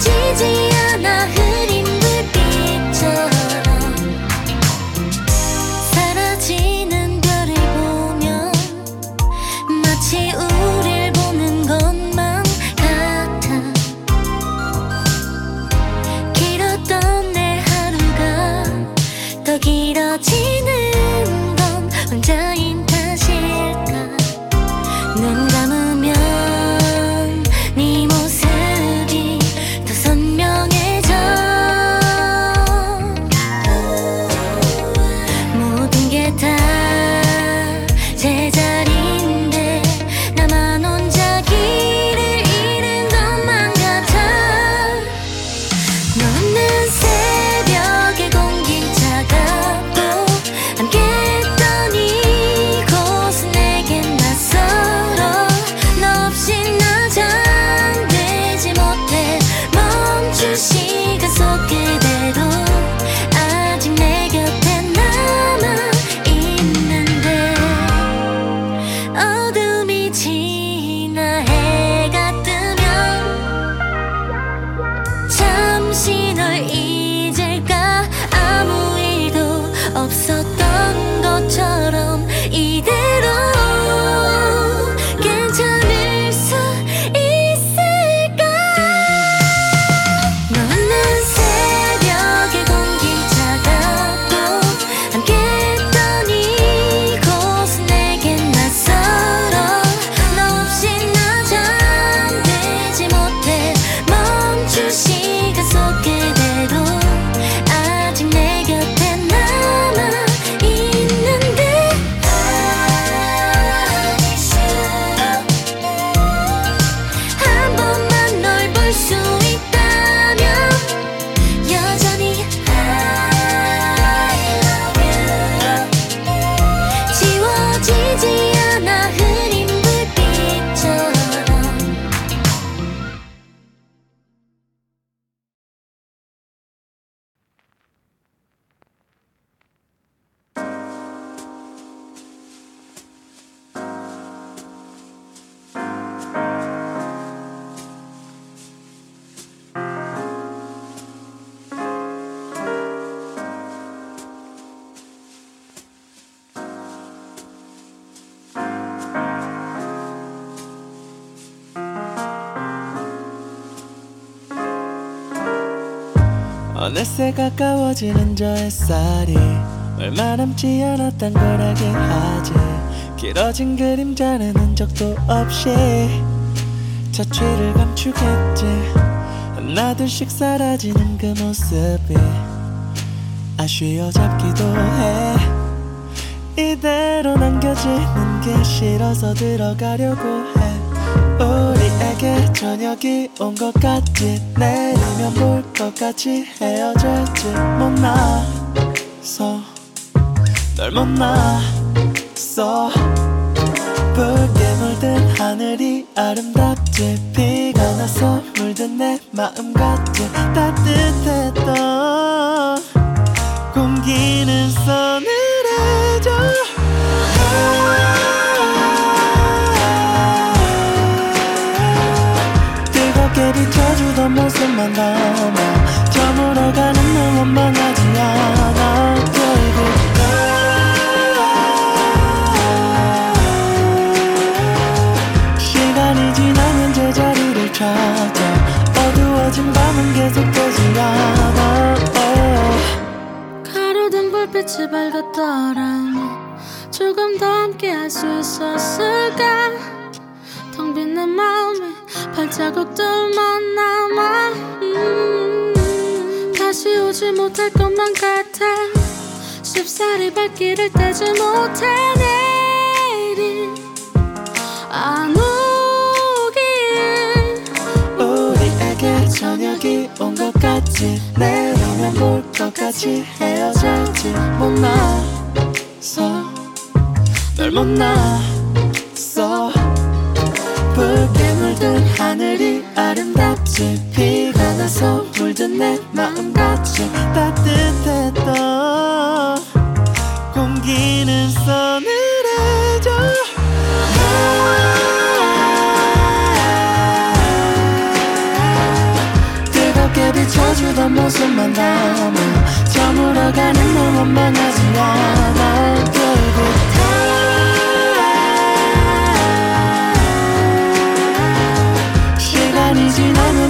季节 가까워지는 저 햇살이 얼마 남지 않았단 걸 알게 하지. 길어진 그림자는 흔적도 없이 자취를 감추겠지. 하나둘씩 사라지는 그 모습이 아쉬워 잡기도 해. 이대로 남겨지는 게 싫어서 들어가려고 저녁이 온 것 같지? 내일이면 볼 것 같이 헤어질지. 못나서 널 못나서. 붉게 물든 하늘이 아름답지? 비가 나서 물든 내 마음 같지? 따뜻했던 공기는 서늘해져 모습만 담아 저물어가는 널 원망하지 않아. 결국 시간이 지나면 제자리를 찾아 어두워진 밤 밤은 계속 되지 않아. 가로등 불빛이 밝았더라면 조금 더 함께 할 수 있었을까? 텅 빈 내 마음에 발자국들만 남아. 음, 다시 오지 못할 것만 같아. 쉽사리 발길을 떼지 못해 내일이 안 오길 우리에게 저녁이 온 것 같지. 내일이면 볼것 같이 헤어질지. 못나서. 널 못나서. 붉게 물든 하늘이 아름답지. 비가 나서 물든 내 마음같이 따뜻했던 공기는 서늘해져. 뜨겁게 비춰주던 모습만 담아. 저물어가는 널 원망하지 않아 결국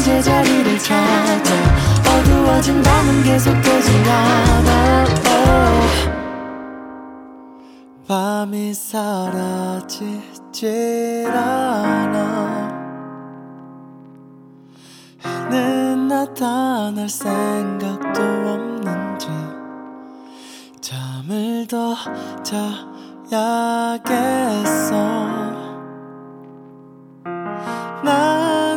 제자리를 찾아 어두워진 밤은 않아 oh. 밤이 사라지질 않아 해는 나타날 생각도 없는지 잠을 더 자야겠어 난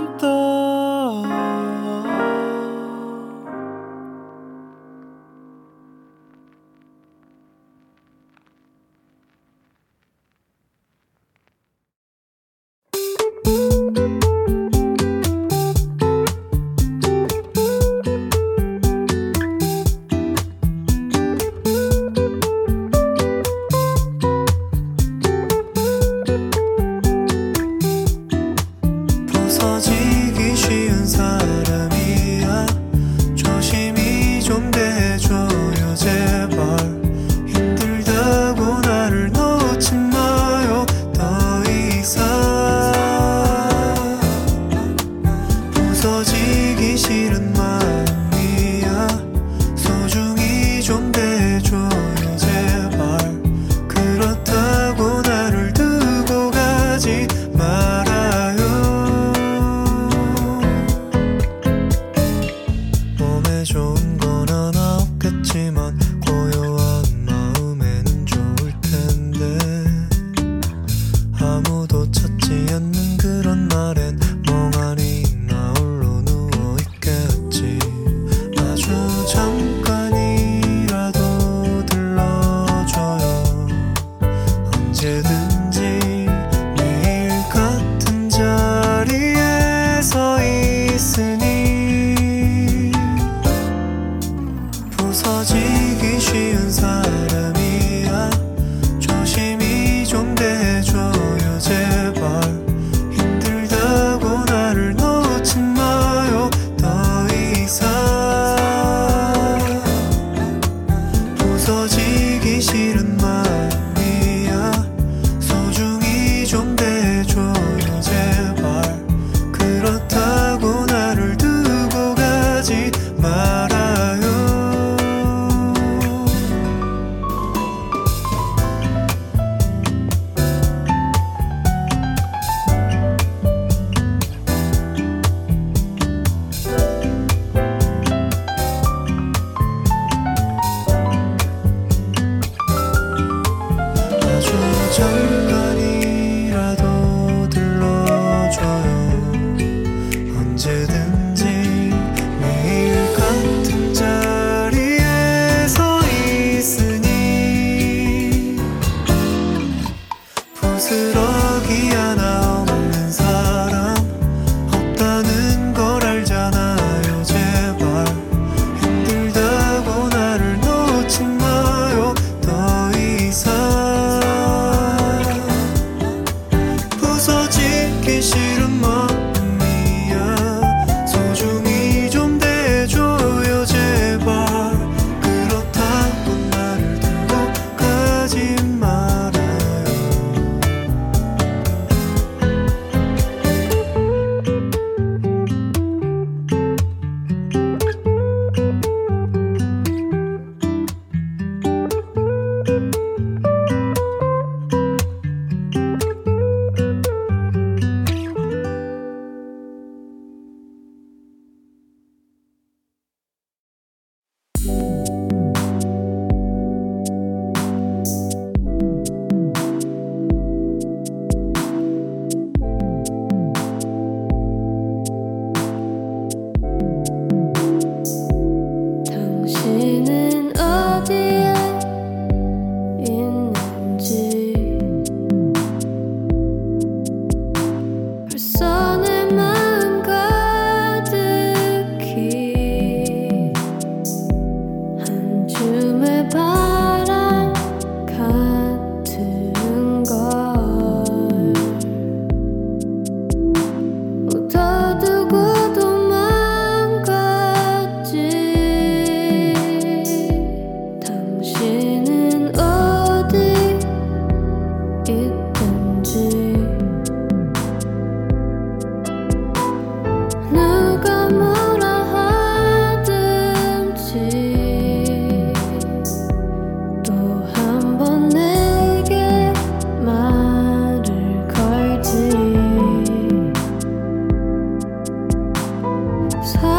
좀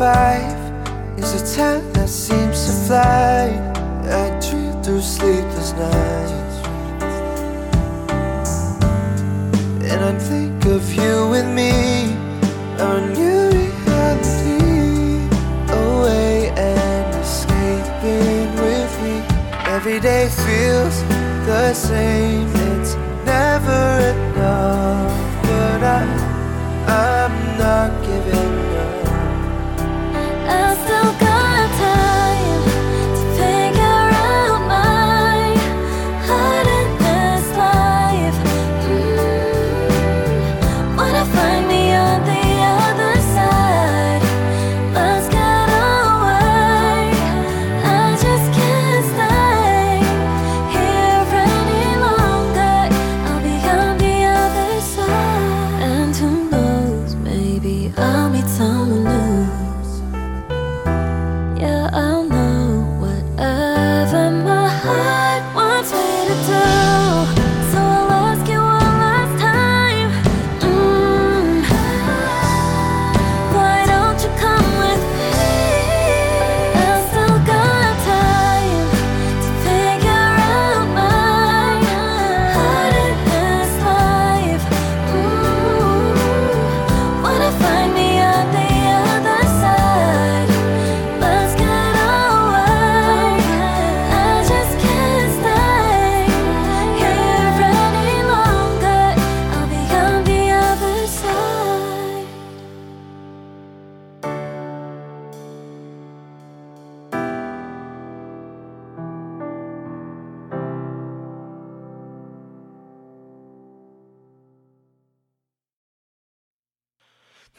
five is a time that seems to fly. I dream through sleepless nights, and I think of you and me, our new reality, away and escaping with me. Every day feels the same. It's never.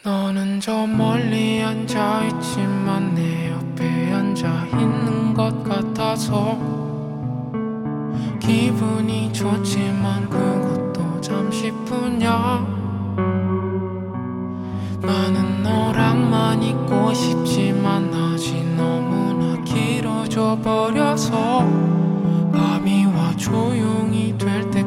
너는 저 멀리 앉아 있지만 내 옆에 앉아 있는 것 같아서 기분이 좋지만 그것도 잠시뿐이야. 나는 너랑만 있고 싶지만 아직 너무나 길어져 버려서 밤이 와 조용히 될때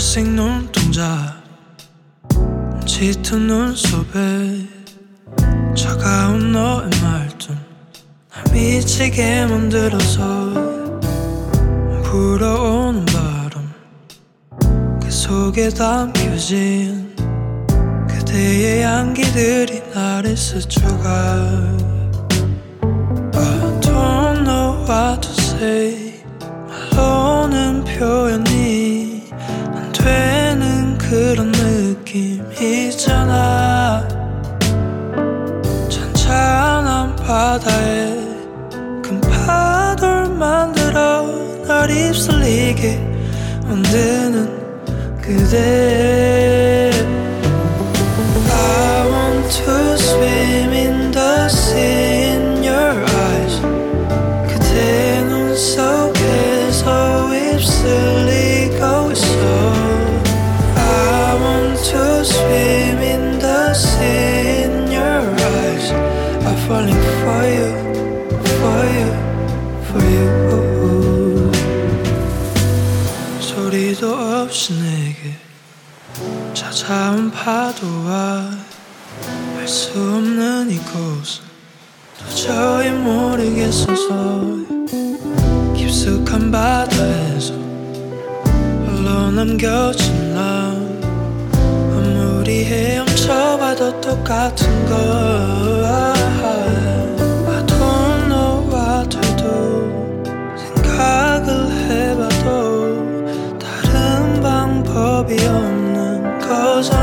갈색 눈동자 짙은 눈썹에 차가운 너의 말투 날 미치게 만들어서 불어오는 바람 그 속에 담겨진 그대의 향기들이 나를 스쳐가 그런 느낌 있잖아. 찬찬한 바다에 큰 파도를 만들어 날 휩쓸리게 만드는 그대 파도와 알 수 없는 이곳. 도저히 모르겠어서 깊숙한 바다에서 홀로 남겨진 나 아무리 헤엄쳐봐도 똑같은 걸. I don't know what to do. 생각을 해봐도 다른 방법이 없는 거잖아.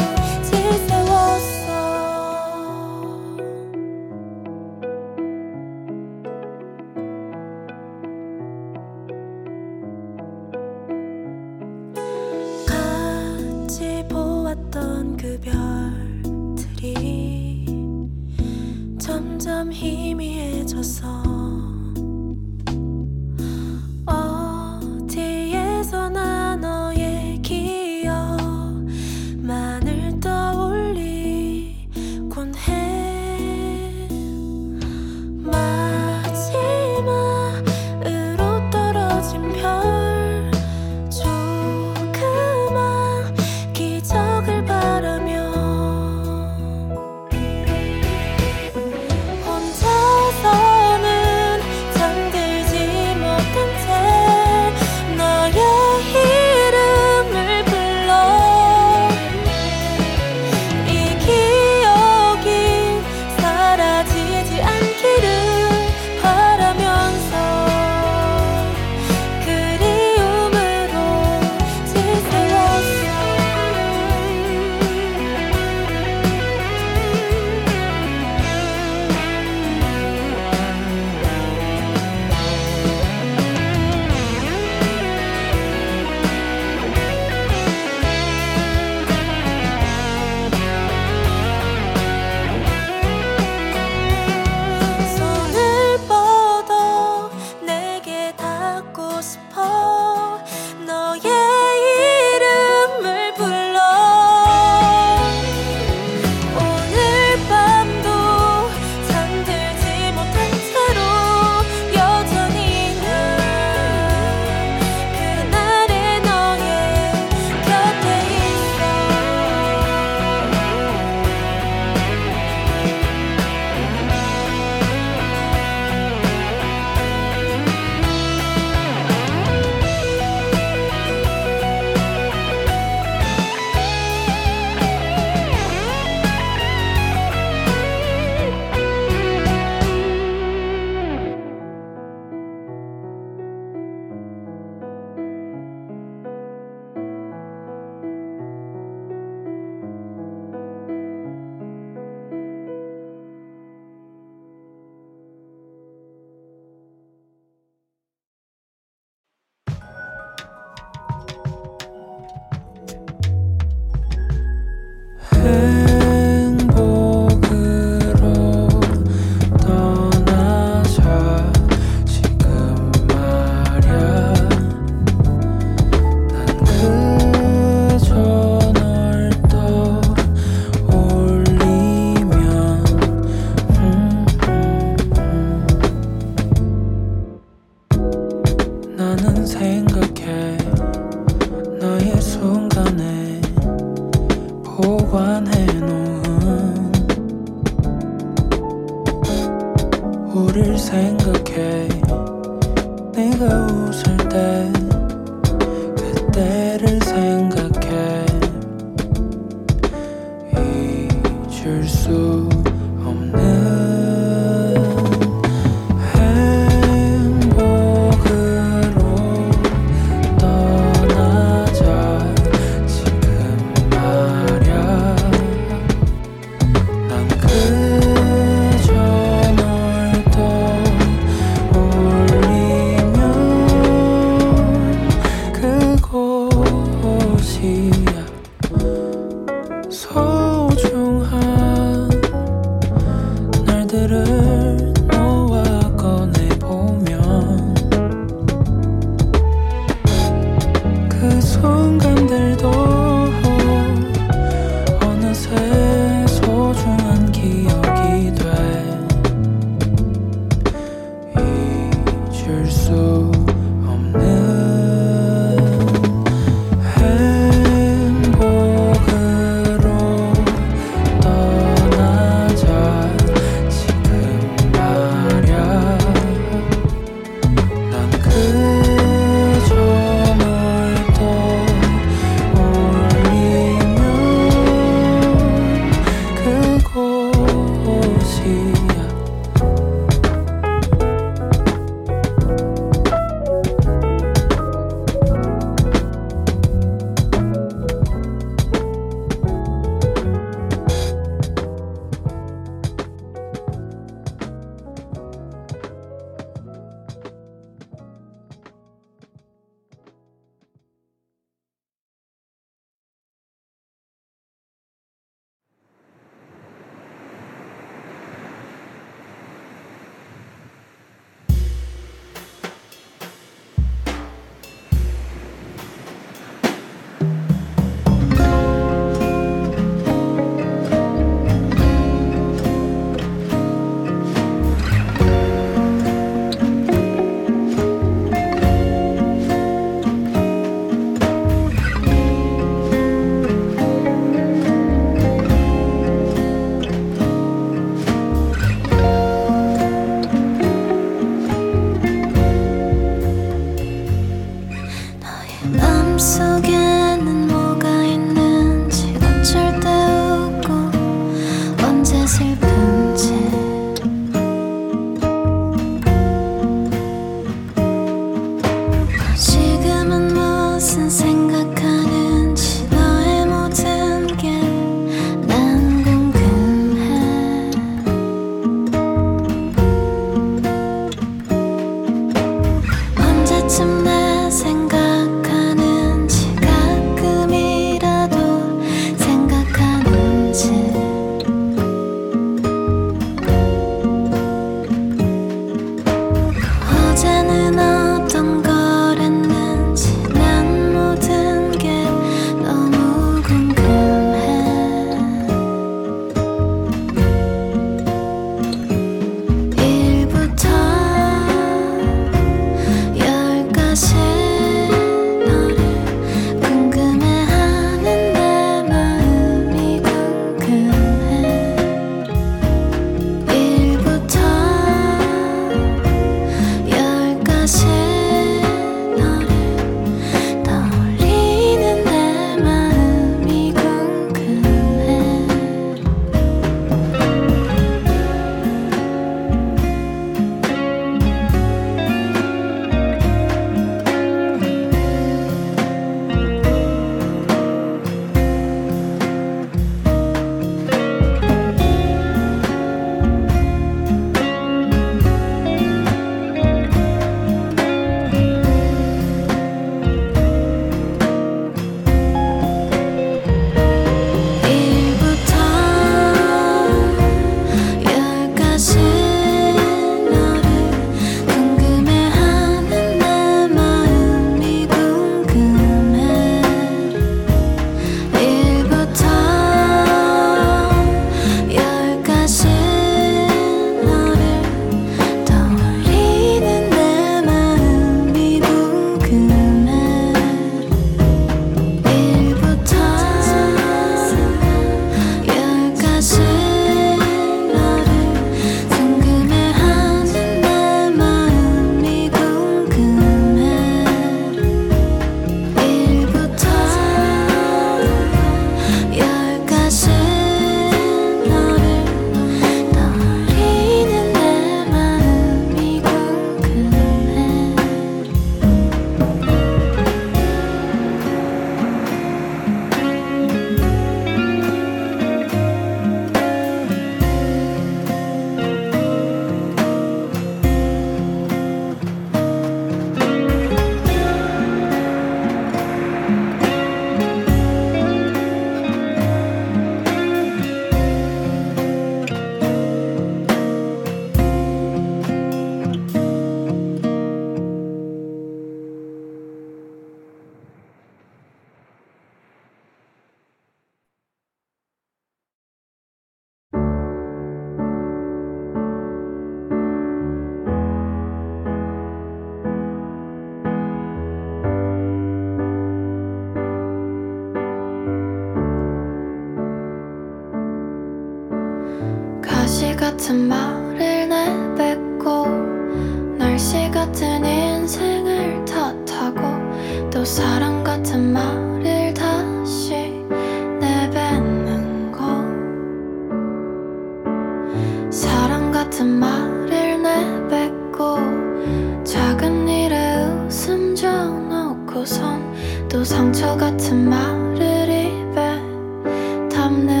I'm the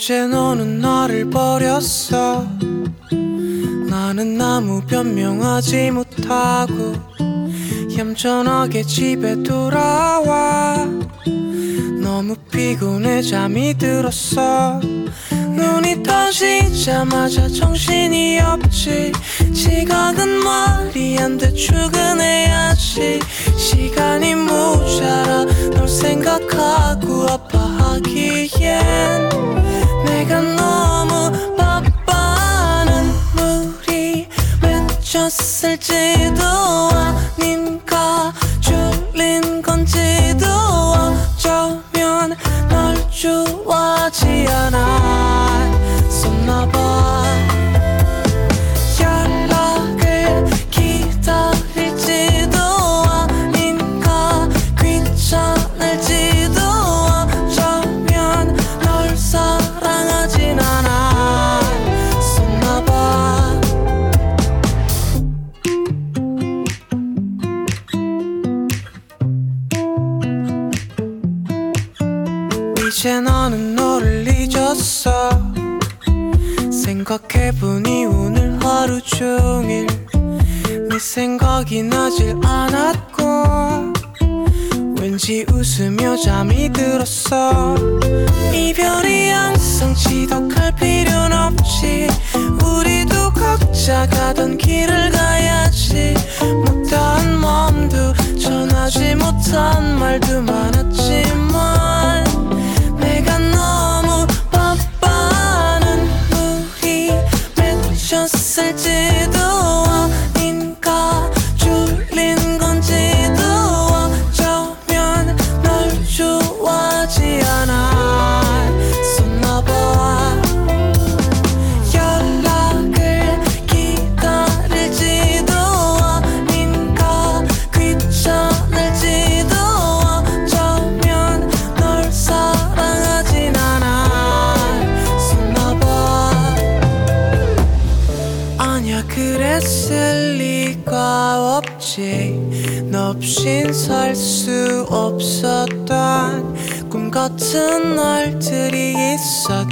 어제 너는 나를 버렸어. 나는 아무 변명하지 못하고 얌전하게 집에 돌아와. 너무 피곤해 잠이 들었어. 눈이 떠지자마자 정신이 없지. 지각은 말이 안 돼 출근해야지. 시간이 모자라 널 생각하고 아파하기엔. 너무 바빠 난 물이 맺혔을지도 아닌가 줄린 건지도 어쩌면 널 좋아하지 않아. 썼나봐. 기억이 나질 않았고 왠지 웃으며 잠이 들었어. 이별이 항상 지독할 필요는 없지. 우리도 각자 가던 길을 가야지. 못한 마음도 전하지 못한 말도 많았지만 내가 너무 바빠는 우리 맺혔을지. 있었던 꿈 같은 날들이 있었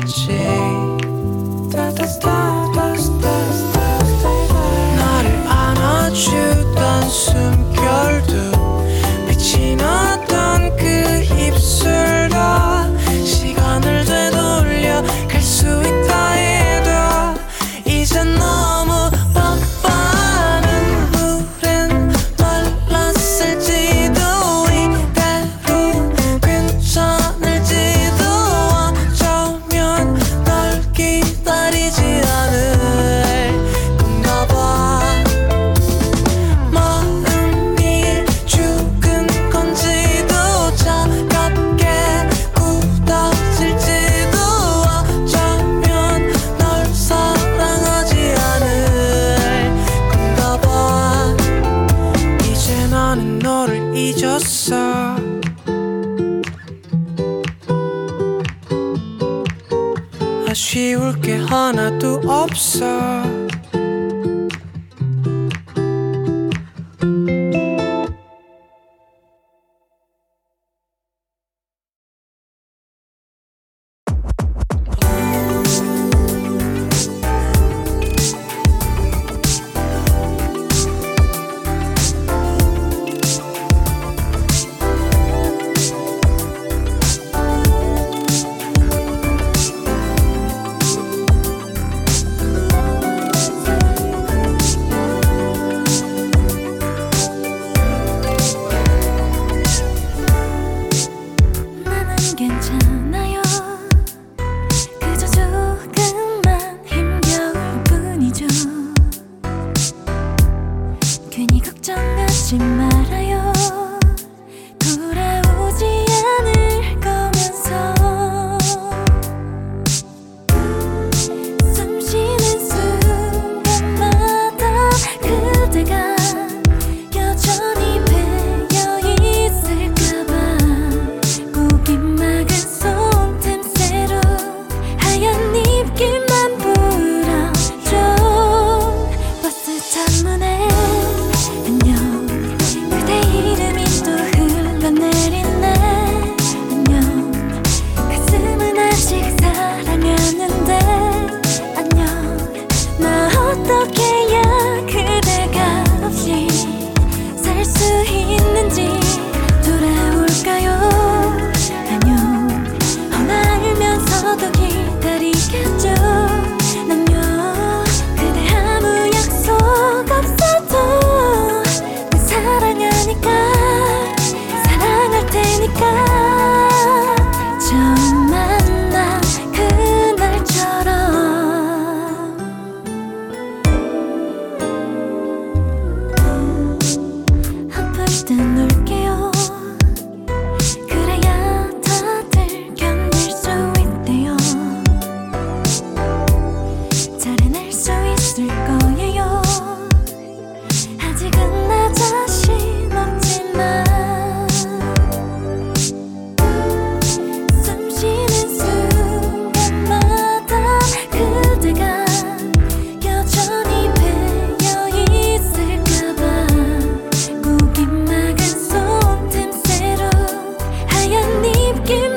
give